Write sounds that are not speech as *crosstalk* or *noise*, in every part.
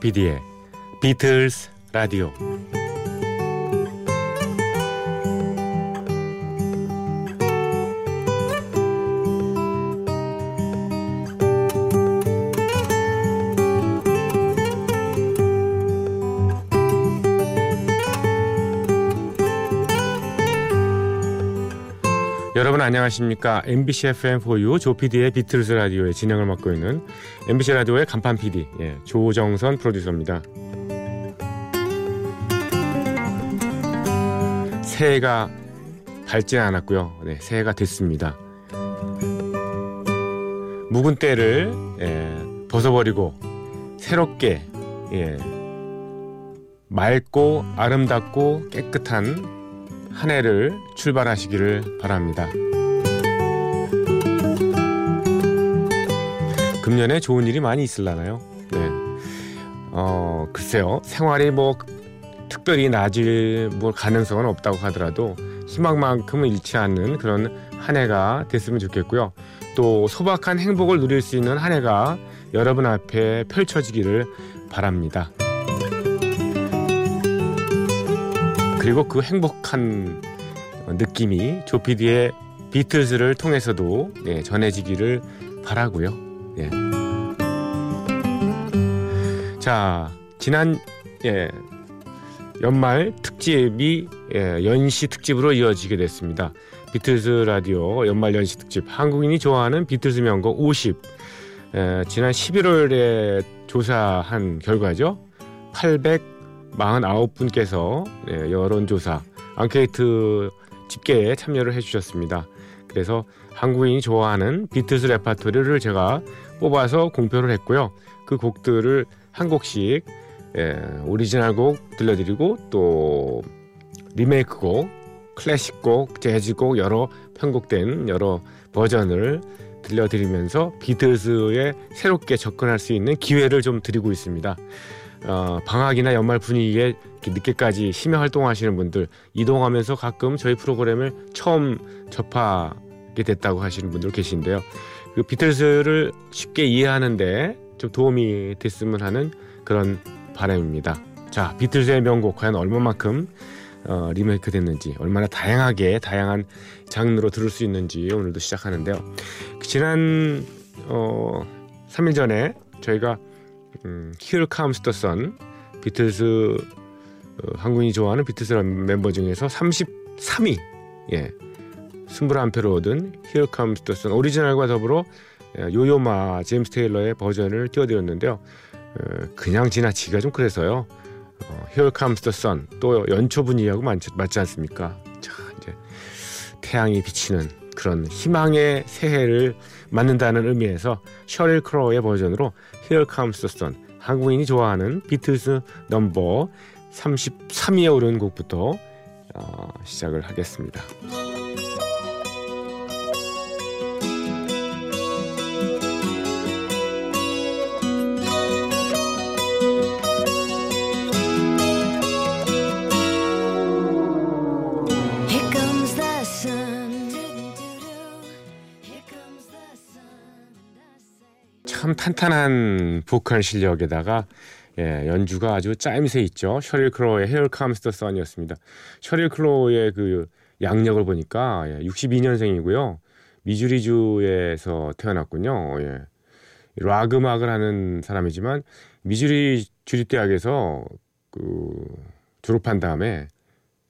조피디의 비틀스 라디오 여러분 안녕하십니까 MBC FM4U 조피디의 비틀스 라디오의 진행을 맡고 있는 MBC 라디오의 간판 PD 예, 조정선 프로듀서입니다. 새해가 밝지 않았고요. 네, 새해가 됐습니다. 묵은 때를 예, 벗어버리고 새롭게 예, 맑고 아름답고 깨끗한 한 해를 출발하시기를 바랍니다. 금년에 좋은 일이 많이 있을라나요? 네. 어, 글쎄요. 생활이 뭐 특별히 나아질 뭐 가능성은 없다고 하더라도 희망만큼은 잃지 않는 그런 한 해가 됐으면 좋겠고요. 또 소박한 행복을 누릴 수 있는 한 해가 여러분 앞에 펼쳐지기를 바랍니다. 그리고 그 행복한 느낌이 조피디의 비틀즈를 통해서도 예, 전해지기를 바라고요. 예. 자, 지난 예, 연말 특집이 예, 연시 특집으로 이어지게 됐습니다. 비틀즈 라디오 연말 연시 특집 한국인이 좋아하는 비틀즈 명곡 50 예, 지난 11월에 조사한 결과죠. 849분께서 예, 여론조사 앙케이트 집계에 참여를 해주셨습니다. 그래서 한국인이 좋아하는 비틀스 레파토리를 제가 뽑아서 공표를 했고요. 그 곡들을 한 곡씩 예, 오리지널 곡 들려드리고 또 리메이크 곡, 클래식 곡, 재즈 곡 여러 편곡된 여러 버전을 들려드리면서 비틀스에 새롭게 접근할 수 있는 기회를 좀 드리고 있습니다. 어, 방학이나 연말 분위기에 늦게까지 심야 활동하시는 분들 이동하면서 가끔 저희 프로그램을 처음 접하게 됐다고 하시는 분들 계신데요. 그 비틀스를 쉽게 이해하는데 좀 도움이 됐으면 하는 그런 바람입니다. 자, 비틀스의 명곡 과연 얼마만큼 어, 리메이크 됐는지 얼마나 다양하게 다양한 장르로 들을 수 있는지 오늘도 시작하는데요. 그 지난 어, 3일 전에 저희가 음, Here Comes the Sun 비틀스 어, 한국인이 좋아하는 비틀스 넘버 중에서 33위 예 스무 한 표를 얻은 Here Comes the Sun 오리지널과 더불어 예, 요요마 제임스 테일러의 버전을 띄워드렸는데요. 어, 그냥 지나치기가 좀 그래서요. 어, Here Comes the Sun 또 연초 분위기하고 맞지, 맞지 않습니까? 자 이제 태양이 비치는 그런 희망의 새해를 맞는다는 의미에서 셔릴 크로의 버전으로 Here Comes the Sun 한국인이 좋아하는 비틀스 넘버 33위에 오른 곡부터 어, 시작을 하겠습니다. 참 탄탄한 보컬 실력에다가 예, 연주가 아주 짜임새 있죠. 셔릴 크로의 Here Comes the Sun이었습니다. 셔릴 크로의 그 양력을 보니까 예, 62년생이고요. 미주리주에서 태어났군요. 예. 락 음악을 하는 사람이지만 미주리 주립대학에서 그 졸업한 다음에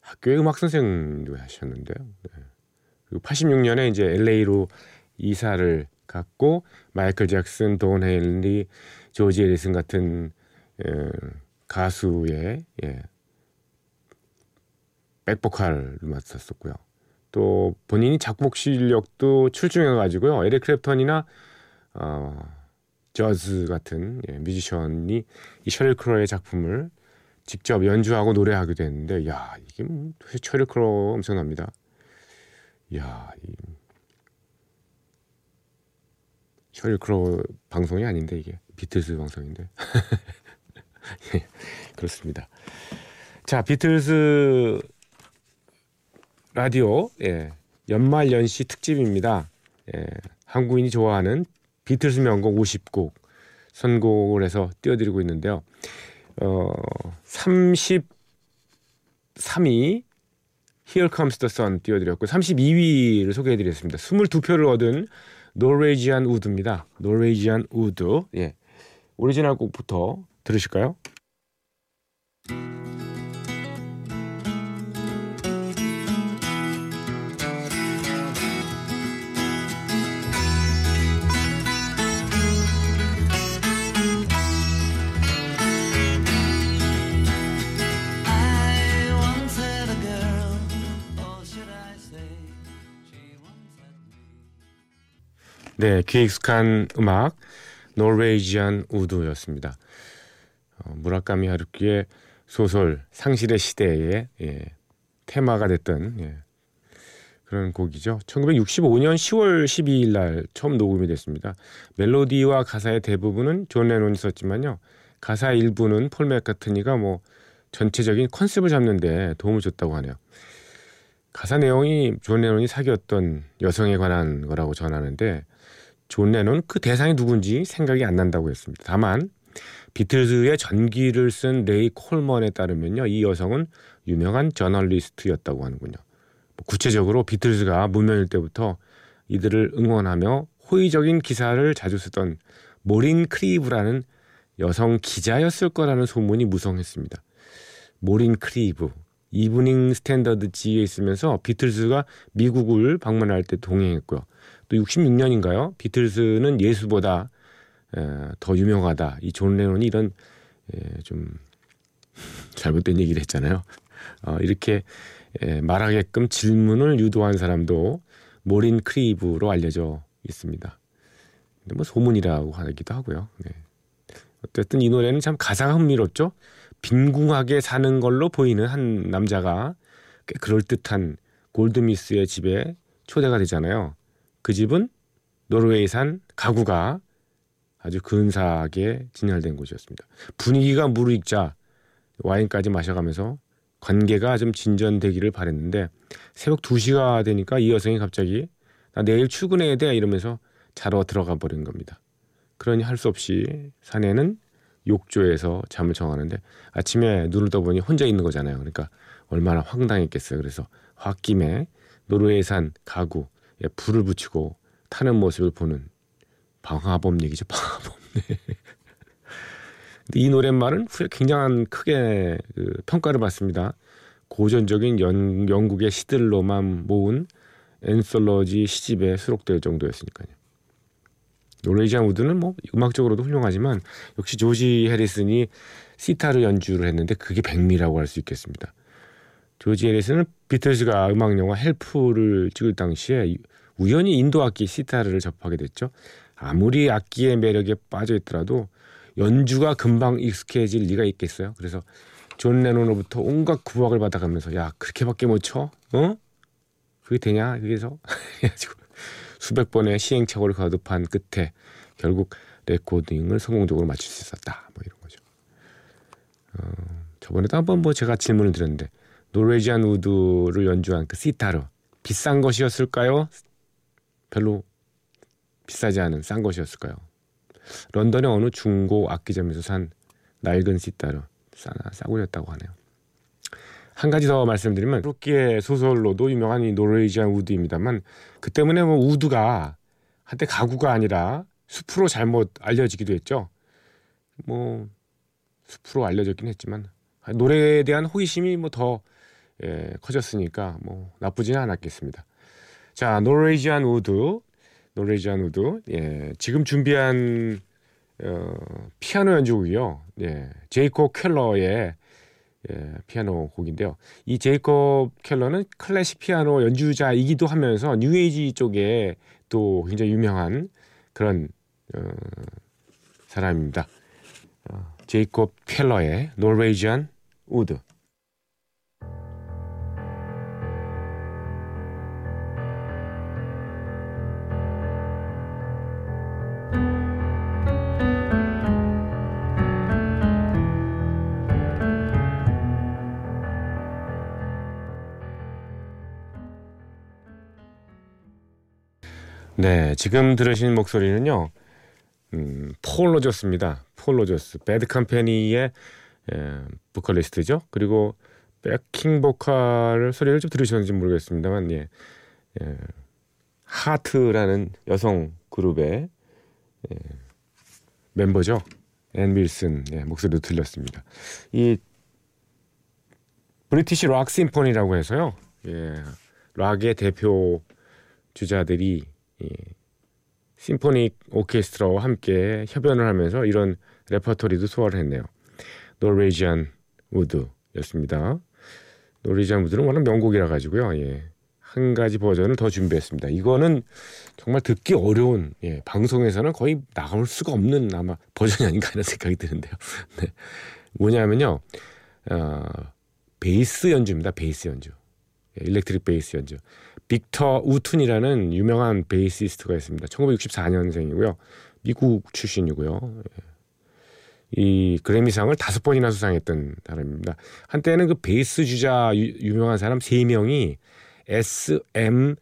학교의 음악 선생도 하셨는데요. 네. 그리고 86년에 이제 LA로 이사를 갔고 마이클 잭슨, 돈 헨리, 조지 해리슨 같은 예, 가수의 예, 백보컬을 맡았었고요. 또 본인이 작곡 실력도 출중해 가지고요. 에릭 크랩턴이나 어, 저즈 같은 예, 뮤지션이 이 셔릴 크로의 작품을 직접 연주하고 노래하기도 했는데 야 이게 뭐 셔릴 크로 엄청납니다. 야 이, 셔릴 크로 방송이 아닌데 이게 비틀스 방송인데 *laughs* 예, 그렇습니다. 자 비틀스 라디오 예, 연말 연시 특집입니다. 예, 한국인이 좋아하는 비틀스 명곡 50곡 선곡을 해서 띄워드리고 있는데요. 어, 33위 Here Comes the Sun 띄워드렸고 32위를 소개해드렸습니다. 22표를 얻은 Norwegian Wood입니다. Norwegian Wood. 예. 오리지널 곡부터 들으실까요? 네, 귀 익숙한 음악 Norwegian Wood였습니다. 어, 무라카미 하루키의 소설 상실의 시대의 예, 테마가 됐던 예, 그런 곡이죠. 1965년 10월 12일 날 처음 녹음이 됐습니다. 멜로디와 가사의 대부분은 존 레논이 썼지만요. 가사 일부는 폴 맥카트니가 뭐 전체적인 컨셉을 잡는데 도움을 줬다고 하네요. 가사 내용이 존 레논이 사귀었던 여성에 관한 거라고 전하는데 존 레논 그 대상이 누군지 생각이 안 난다고 했습니다. 다만 비틀즈의 전기를 쓴 레이 콜먼에 따르면요. 이 여성은 유명한 저널리스트였다고 하는군요. 뭐 구체적으로 비틀즈가 무명일 때부터 이들을 응원하며 호의적인 기사를 자주 쓰던 모린 크리브라는 여성 기자였을 거라는 소문이 무성했습니다. 모린 크리브 Evening Standard 지에 있으면서 비틀즈가 미국을 방문할 때 동행했고요. 또 66년인가요? 비틀즈는 예수보다 에, 더 유명하다. 이 존 레논이 이런 에, 좀 잘못된 얘기를 했잖아요. 어, 이렇게 에, 말하게끔 질문을 유도한 사람도 모린 크리브로 알려져 있습니다. 근데 뭐 소문이라고 하기도 하고요. 네. 어쨌든 이 노래는 참 가사가 흥미롭죠. 빈궁하게 사는 걸로 보이는 한 남자가 꽤 그럴듯한 골드미스의 집에 초대가 되잖아요. 그 집은 노르웨이산 가구가 아주 근사하게 진열된 곳이었습니다. 분위기가 무르익자 와인까지 마셔가면서 관계가 좀 진전되기를 바랬는데 새벽 2시가 되니까 이 여성이 갑자기 나 내일 출근해야 돼 이러면서 자러 들어가 버린 겁니다. 그러니 할 수 없이 사내는 욕조에서 잠을 청하는데 아침에 눈을 떠보니 혼자 있는 거잖아요. 그러니까 얼마나 황당했겠어요. 그래서 홧김에 노르웨이산 가구 에 불을 붙이고 타는 모습을 보는 방화범 얘기죠. 방화범. *laughs* 네. 이 노랫말은 후에 굉장한 크게 그 평가를 받습니다. 고전적인 연, 영국의 시들로만 모은 앤솔러지 시집에 수록될 정도였으니까요. Norwegian Wood는 뭐 음악적으로도 훌륭하지만 역시 조지 해리슨이 시타르 연주를 했는데 그게 백미라고 할 수 있겠습니다. 조지 해리슨은 비틀즈가 음악 영화 Help를 찍을 당시에 우연히 인도 악기 시타르를 접하게 됐죠. 아무리 악기의 매력에 빠져 있더라도 연주가 금방 익숙해질 리가 있겠어요. 그래서 존 레논으로부터 온갖 구박을 받아가면서 야 그렇게밖에 못 쳐? 어? 그게 되냐? 그래서 *laughs* 해가지고 수백 번의 시행착오를 거듭한 끝에 결국 레코딩을 성공적으로 마칠 수 있었다. 뭐 이런 거죠. 어, 저번에도 한번 뭐 제가 질문을 드렸는데 노르웨이지안 우드를 연주한 그 시타르 비싼 것이었을까요? 별로 비싸지 않은 싼 것이었을까요? 런던의 어느 중고 악기점에서 산 낡은 시타르 싸, 싸구렸다고 하네요. 한 가지 더 말씀드리면 하루키의 소설로도 유명한 이 Norwegian Wood입니다만 그 때문에 뭐 Wood가 한때 가구가 아니라 숲으로 잘못 알려지기도 했죠. 뭐 숲으로 알려졌긴 했지만 노래에 대한 호기심이 뭐 더 예, 커졌으니까 뭐 나쁘지는 않았겠습니다. 자, Norwegian Wood, Norwegian Wood. 예, 지금 준비한 어, 피아노 연주곡이요. 예, 제이콥 켈러의 예, 피아노 곡인데요. 이 제이콥 켈러는 클래식 피아노 연주자이기도 하면서 뉴에이지 쪽에 또 굉장히 유명한 그런 어, 사람입니다. 어, 제이콥 켈러의 Norwegian Wood. 네, 지금 들으신 목소리는요. 음, 폴 로저스입니다. 폴 로저스. Bad Company의 예, 보컬리스트죠. 그리고 backing 보컬 소리를 좀 들으셨는지 모르겠습니다만 예. 예. Heart라는 여성 그룹의 예, 멤버죠. 앤 윌슨 예, 목소리도 들렸습니다. 이 British Rock Symphony라고 해서요. 예, 락의 대표 주자들이 예, symphonic 오케스트라와 함께 협연을 하면서 이런 레퍼토리도 소화를 했네요. Norwegian Wood였습니다. Norwegian Wood는 워낙 명곡이라 가지고요. 예. 한 가지 버전을 더 준비했습니다. 이거는 정말 듣기 어려운 예, 방송에서는 거의 나올 수가 없는 아마 버전이 아닌가 이런 생각이 드는데요. *laughs* 네. 뭐냐면요. 어, 베이스 연주입니다. 베이스 연주. 예, electric 베이스 연주. 빅터 우튼이라는 유명한 베이시스트가 있습니다. 1964년생이고요. 미국 출신이고요. 예. 이 그래미상을 다섯 번이나 수상했던 사람입니다. 한때는 그 베이스 주자 유, 유명한 사람 세 명이 SMV라는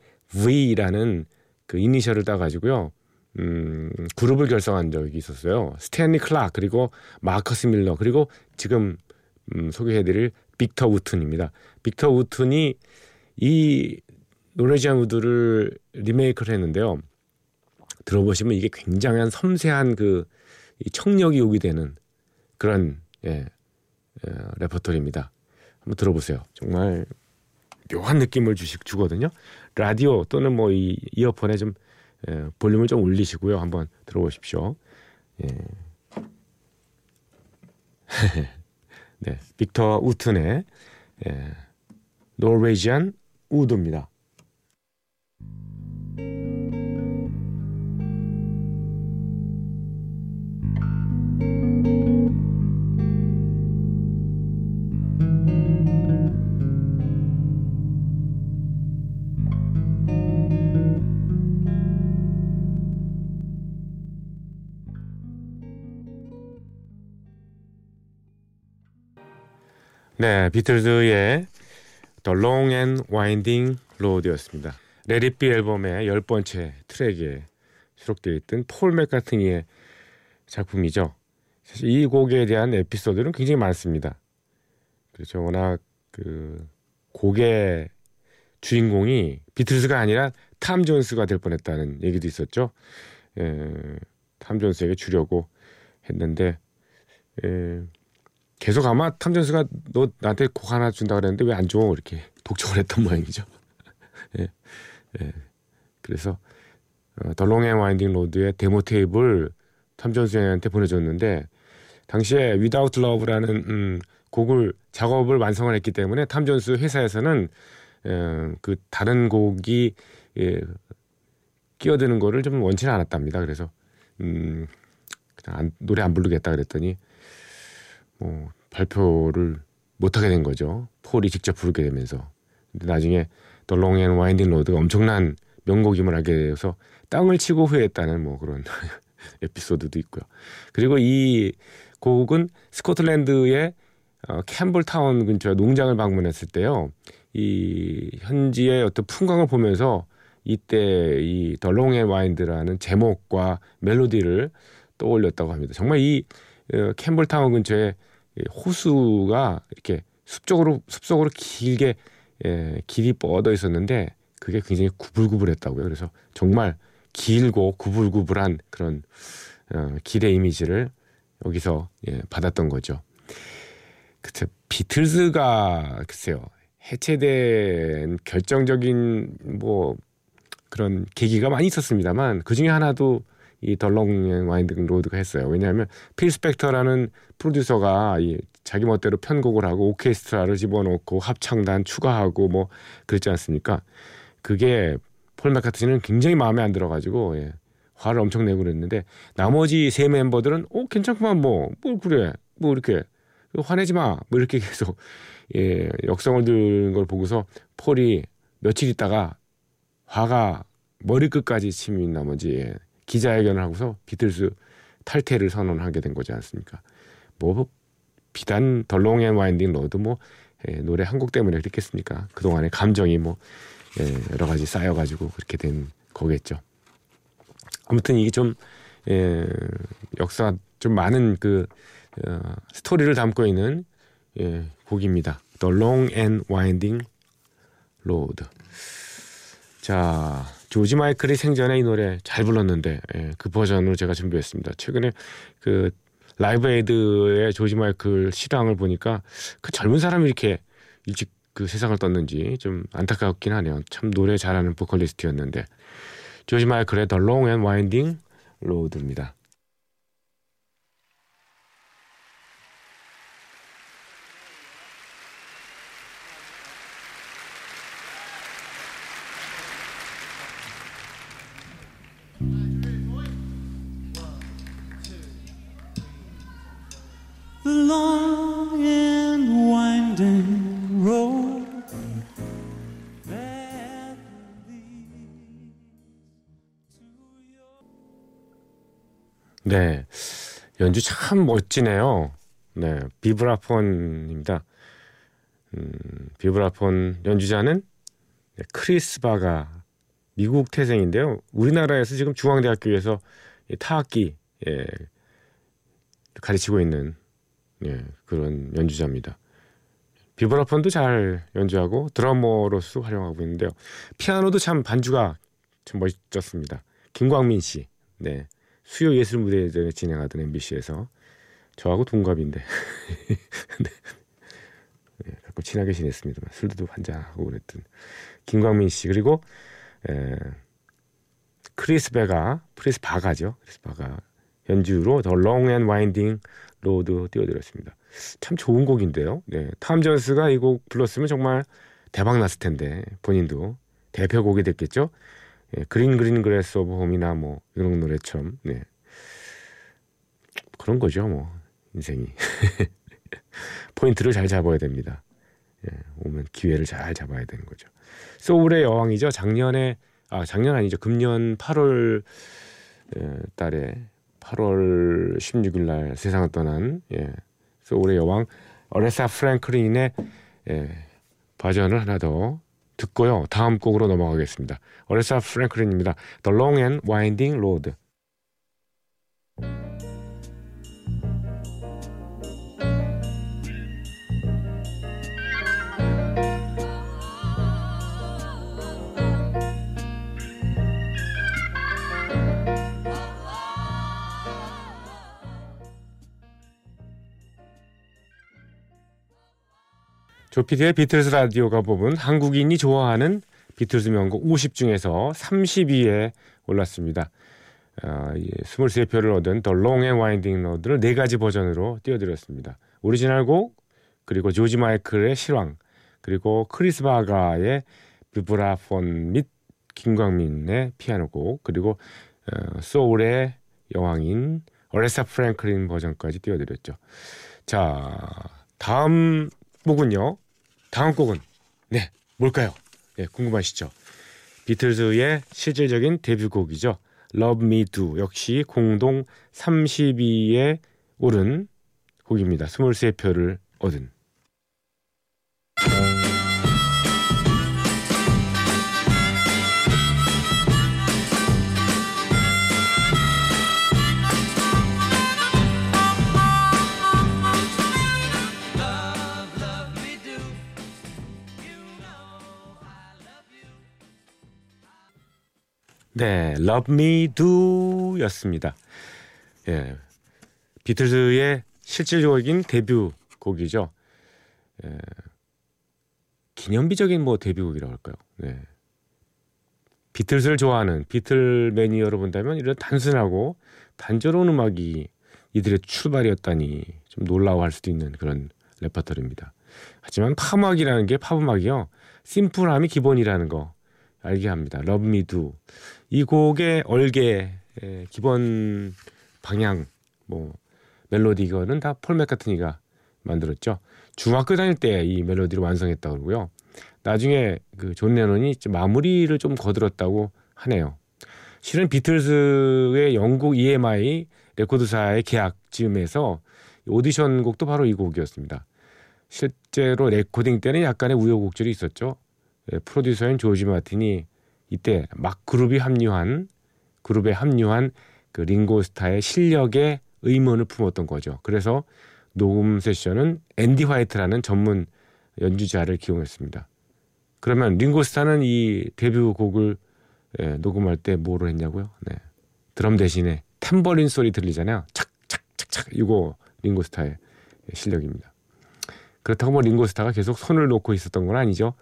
그 이니셜을 따가지고요. 음, 그룹을 결성한 적이 있었어요. 스탠리 클락 그리고 마커스 밀러 그리고 지금 음, 소개해드릴 빅터 우튼입니다. 빅터 우튼이 이 Norwegian Wood를 리메이크를 했는데요. 들어보시면 이게 굉장한 섬세한 그 청력이 오게 되는 그런 예, 예, 레퍼토리입니다. 한번 들어보세요. 정말 묘한 느낌을 주시, 주거든요. 라디오 또는 뭐 이 이어폰에 좀 예, 볼륨을 좀 올리시고요. 한번 들어보십시오. 예. *laughs* 네, 빅터 우튼의 예, 노르웨이지안 우드입니다. 네, 비틀즈의 The Long and Winding Road였습니다. 레리비 앨범의 열 번째 트랙에 수록되어 있던 폴 맥카트니의 작품이죠. 사실 이 곡에 대한 에피소드는 굉장히 많습니다. 그렇죠. 워낙 그 곡의 주인공이 비틀즈가 아니라 탐 존스가 될 뻔했다는 얘기도 있었죠. 에, 탐 존스에게 주려고 했는데 에, 계속 아마 탐 존스가 너 나한테 곡 하나 준다 그랬는데 왜 안 줘? 이렇게 독촉을 했던 *laughs* 모양이죠. 예, 예. 그래서 어, The Long and Winding Road의 데모 테이프를 탐 존스한테 보내줬는데 당시에 Without Love라는 음, 곡을 작업을 완성을 했기 때문에 탐 존스 회사에서는 에, 그 다른 곡이 예, 끼어드는 거를 좀 원치 는 않았답니다. 그래서 음, 그냥 안, 노래 안 부르겠다 그랬더니 뭐 발표를 못하게 된 거죠. 폴이 직접 부르게 되면서. 근데 나중에 The Long and Winding Road가 엄청난 명곡임을 알게 돼서 땅을 치고 후회했다는 뭐 그런 *laughs* 에피소드도 있고요. 그리고 이 곡은 스코틀랜드의 어, 캠블타운 근처 농장을 방문했을 때요. 이 현지의 어떤 풍광을 보면서 이때 이 덜롱의 와인드라는 제목과 멜로디를 떠올렸다고 합니다. 정말 이 어, 캠블타운 근처에 이 호수가 이렇게 숲쪽으로 숲속으로 길게 예, 길이 뻗어 있었는데 그게 굉장히 구불구불했다고요. 그래서 정말 길고 구불구불한 그런 어, 길의 이미지를 여기서 예, 받았던 거죠. 그쵸 비틀즈가 글쎄요 해체된 결정적인 뭐 그런 계기가 많이 있었습니다만 그 중에 하나도 이 The Long Winding Road가 했어요. 왜냐하면 필 스펙터라는 프로듀서가 이 자기 멋대로 편곡을 하고 오케스트라를 집어넣고 합창단 추가하고 뭐 그랬지 않습니까? 그게 폴 마카트니는 굉장히 마음에 안 들어가지고 예, 화를 엄청 내고 그랬는데 나머지 세 멤버들은 어 괜찮구만 뭐뭘 그래 뭐 이렇게 화내지 마 뭐 이렇게 *laughs* 계속 예, 역성을 든걸 보고서 폴이 며칠 있다가 화가 머리끝까지 치민 나머지 예, 기자회견을 하고서 비틀스 탈퇴를 선언하게 된 거지 않습니까? 뭐 비단 The Long and Winding Road 뭐 예, 노래 한 곡 때문에 그랬겠습니까? 그동안의 감정이 뭐 예, 여러 가지 쌓여가지고 그렇게 된 거겠죠. 아무튼 이게 좀 예, 역사 좀 많은 그 어, 스토리를 담고 있는 예, 곡입니다. The Long and Winding Road. 자, 조지 마이클이 생전에 이 노래 잘 불렀는데 예, 그 버전으로 제가 준비했습니다. 최근에 그 Live Aid의 조지 마이클 실황을 보니까 그 젊은 사람이 이렇게 일찍 그 세상을 떴는지 좀 안타깝긴 하네요. 참 노래 잘하는 보컬리스트였는데 조지 마이클의 The Long and Winding Road입니다. 연주 참 멋지네요. 네. 비브라폰입니다. 음, 비브라폰 연주자는 네, 크리스 바가 미국 태생인데요. 우리나라에서 지금 중앙대학교에서 이 타악기 예, 가르치고 있는 예, 그런 연주자입니다. 비브라폰도 잘 연주하고 드러머로서 활용하고 있는데요. 피아노도 참 반주가 참 멋졌습니다. 김광민 씨. 네. 수요 예술 무대 전에 진행하던 MBC에서 저하고 동갑인데 *laughs* 네. 네, 가끔 친하게 지냈습니다만 술도 한잔 하고 그랬던 김광민 씨 그리고 에, 크리스 베가 크리스 바가죠 크리스 바가 연주로 The Long and Winding Road 띄워드렸습니다. 참 좋은 곡인데요. 네, 탐 존스가 이 곡 불렀으면 정말 대박 났을 텐데 본인도 대표곡이 됐겠죠. 예, Green Green Grass of Home이나 뭐 이런 노래처럼 네. 그런 거죠 뭐 인생이 *laughs* 포인트를 잘 잡아야 됩니다. 예, 오면 기회를 잘 잡아야 되는 거죠. 소울의 여왕이죠. 작년에 아 작년 아니죠. 금년 8월 예, 달에 8월 16일 날 세상을 떠난 예, 소울의 여왕 어레사 프랭클린의 예, 버전을 하나 더 듣고요. 다음 곡으로 넘어가겠습니다. 어레사 프랭클린입니다. The Long and Winding Road. 조피디의 비틀스 라디오가 뽑은 한국인이 좋아하는 비틀스 명곡 50 중에서 30위에 올랐습니다. 아, 예, 23표를 얻은 The Long and Winding Road를 네 가지 버전으로 띄워드렸습니다. 오리지널 곡, 그리고 조지 마이클의 실황, 그리고 크리스 바가의 비브라폰 및 김광민의 피아노 곡, 그리고 어, 소울의 여왕인 어레사 프랭클린 버전까지 띄워드렸죠. 자, 다음 곡은요. 다음 곡은 네 뭘까요? 네, 궁금하시죠? 비틀즈의 실질적인 데뷔곡이죠. Love Me Do 역시 공동 30위에 오른 곡입니다. 23표를 얻은. 네, Love Me Do였습니다. 예, 비틀즈의 실질적인 데뷔 곡이죠. 예, 기념비적인 뭐 데뷔곡이라고 할까요? 네. 비틀즈를 좋아하는 Beatlemania로 본다면 이런 단순하고 단조로운 음악이 이들의 출발이었다니 좀 놀라워할 수도 있는 그런 레퍼토리입니다. 하지만 팝음악이라는 게 팝음악이요. 심플함이 기본이라는 거 알게 합니다. Love Me Do. 이 곡의 얼개 에, 기본 방향 뭐 멜로디 이거는 다 폴 맥카트니가 만들었죠. 중학교 다닐 때 이 멜로디를 완성했다고 그러고요. 나중에 그 존 레논이 좀 마무리를 좀 거들었다고 하네요. 실은 비틀즈의 영국 EMI 레코드사의 계약 즈음에서 오디션 곡도 바로 이 곡이었습니다. 실제로 레코딩 때는 약간의 우여곡절이 있었죠. 예, 프로듀서인 조지 마틴이 이때 막 그룹이 합류한 그룹에 합류한 그 링고스타의 실력에 의문을 품었던 거죠. 그래서 녹음 세션은 앤디 화이트라는 전문 연주자를 기용했습니다. 그러면 링고스타는 이 데뷔곡을 예, 녹음할 때 뭐로 했냐고요? 네. 드럼 대신에 탬버린 소리 들리잖아요. 착착착착 이거 링고스타의 실력입니다. 그렇다고 뭐 링고스타가 계속 손을 놓고 있었던 건 아니죠.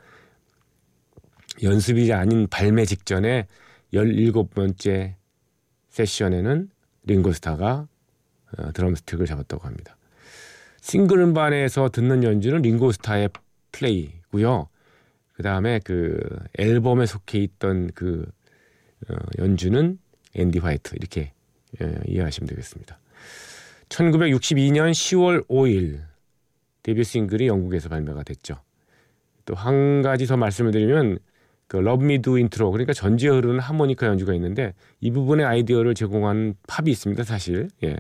연습이 아닌 발매 직전에 17번째 세션에는 링고스타가 어, 드럼 스틱을 잡았다고 합니다. 싱글 음반에서 듣는 연주는 링고스타의 플레이고요. 그 다음에 그 앨범에 속해 있던 그 어, 연주는 앤디 화이트 이렇게 예, 이해하시면 되겠습니다. 1962년 10월 5일 데뷔 싱글이 영국에서 발매가 됐죠. 또 한 가지 더 말씀을 드리면 그 Love Me Do 인트로 그러니까 전주에 흐르는 하모니카 연주가 있는데 이 부분의 아이디어를 제공한 팝이 있습니다. 사실 예.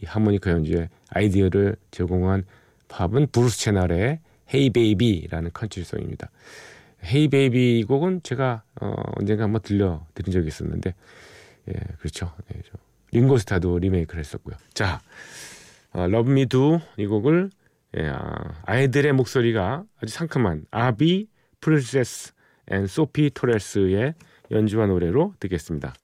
이 하모니카 연주에 아이디어를 제공한 팝은 브루스 채널의 Hey Baby라는 컨트리송입니다. Hey Baby 곡은 제가 어, 언젠가 한번 들려드린 적이 있었는데 예, 그렇죠. 예, 저 링고스타도 리메이크를 했었고요. 자, 어, Love Me Do 이 곡을 예, 아, 아이들의 목소리가 아주 상큼한 아비 프린세스 앤 소피 토레스의 연주와 노래로 듣겠습니다.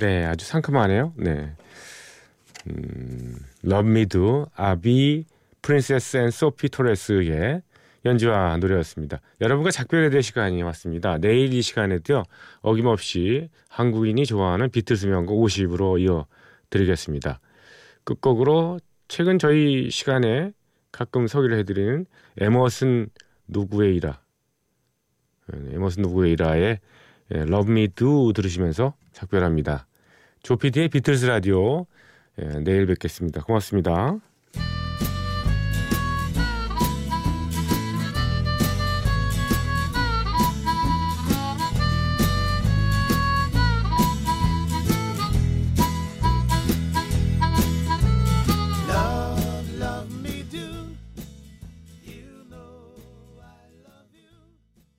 네, 아주 상큼하네요. 네. 음, Love Me Do, 아비, 프린세스 앤 소피 토레스의 연주와 노래였습니다. 여러분과 작별해야 될 시간이 왔습니다. 내일 이 시간에도요, 어김없이 한국인이 좋아하는 비틀스 명곡 50으로 이어드리겠습니다. 끝곡으로 최근 저희 시간에 가끔 소개를 해드리는 에머슨 노게이라 에머슨 누구의이라의 예, Love Me Do 들으시면서 작별합니다. 조피디의 비틀스 라디오 예, 내일 뵙겠습니다. 고맙습니다.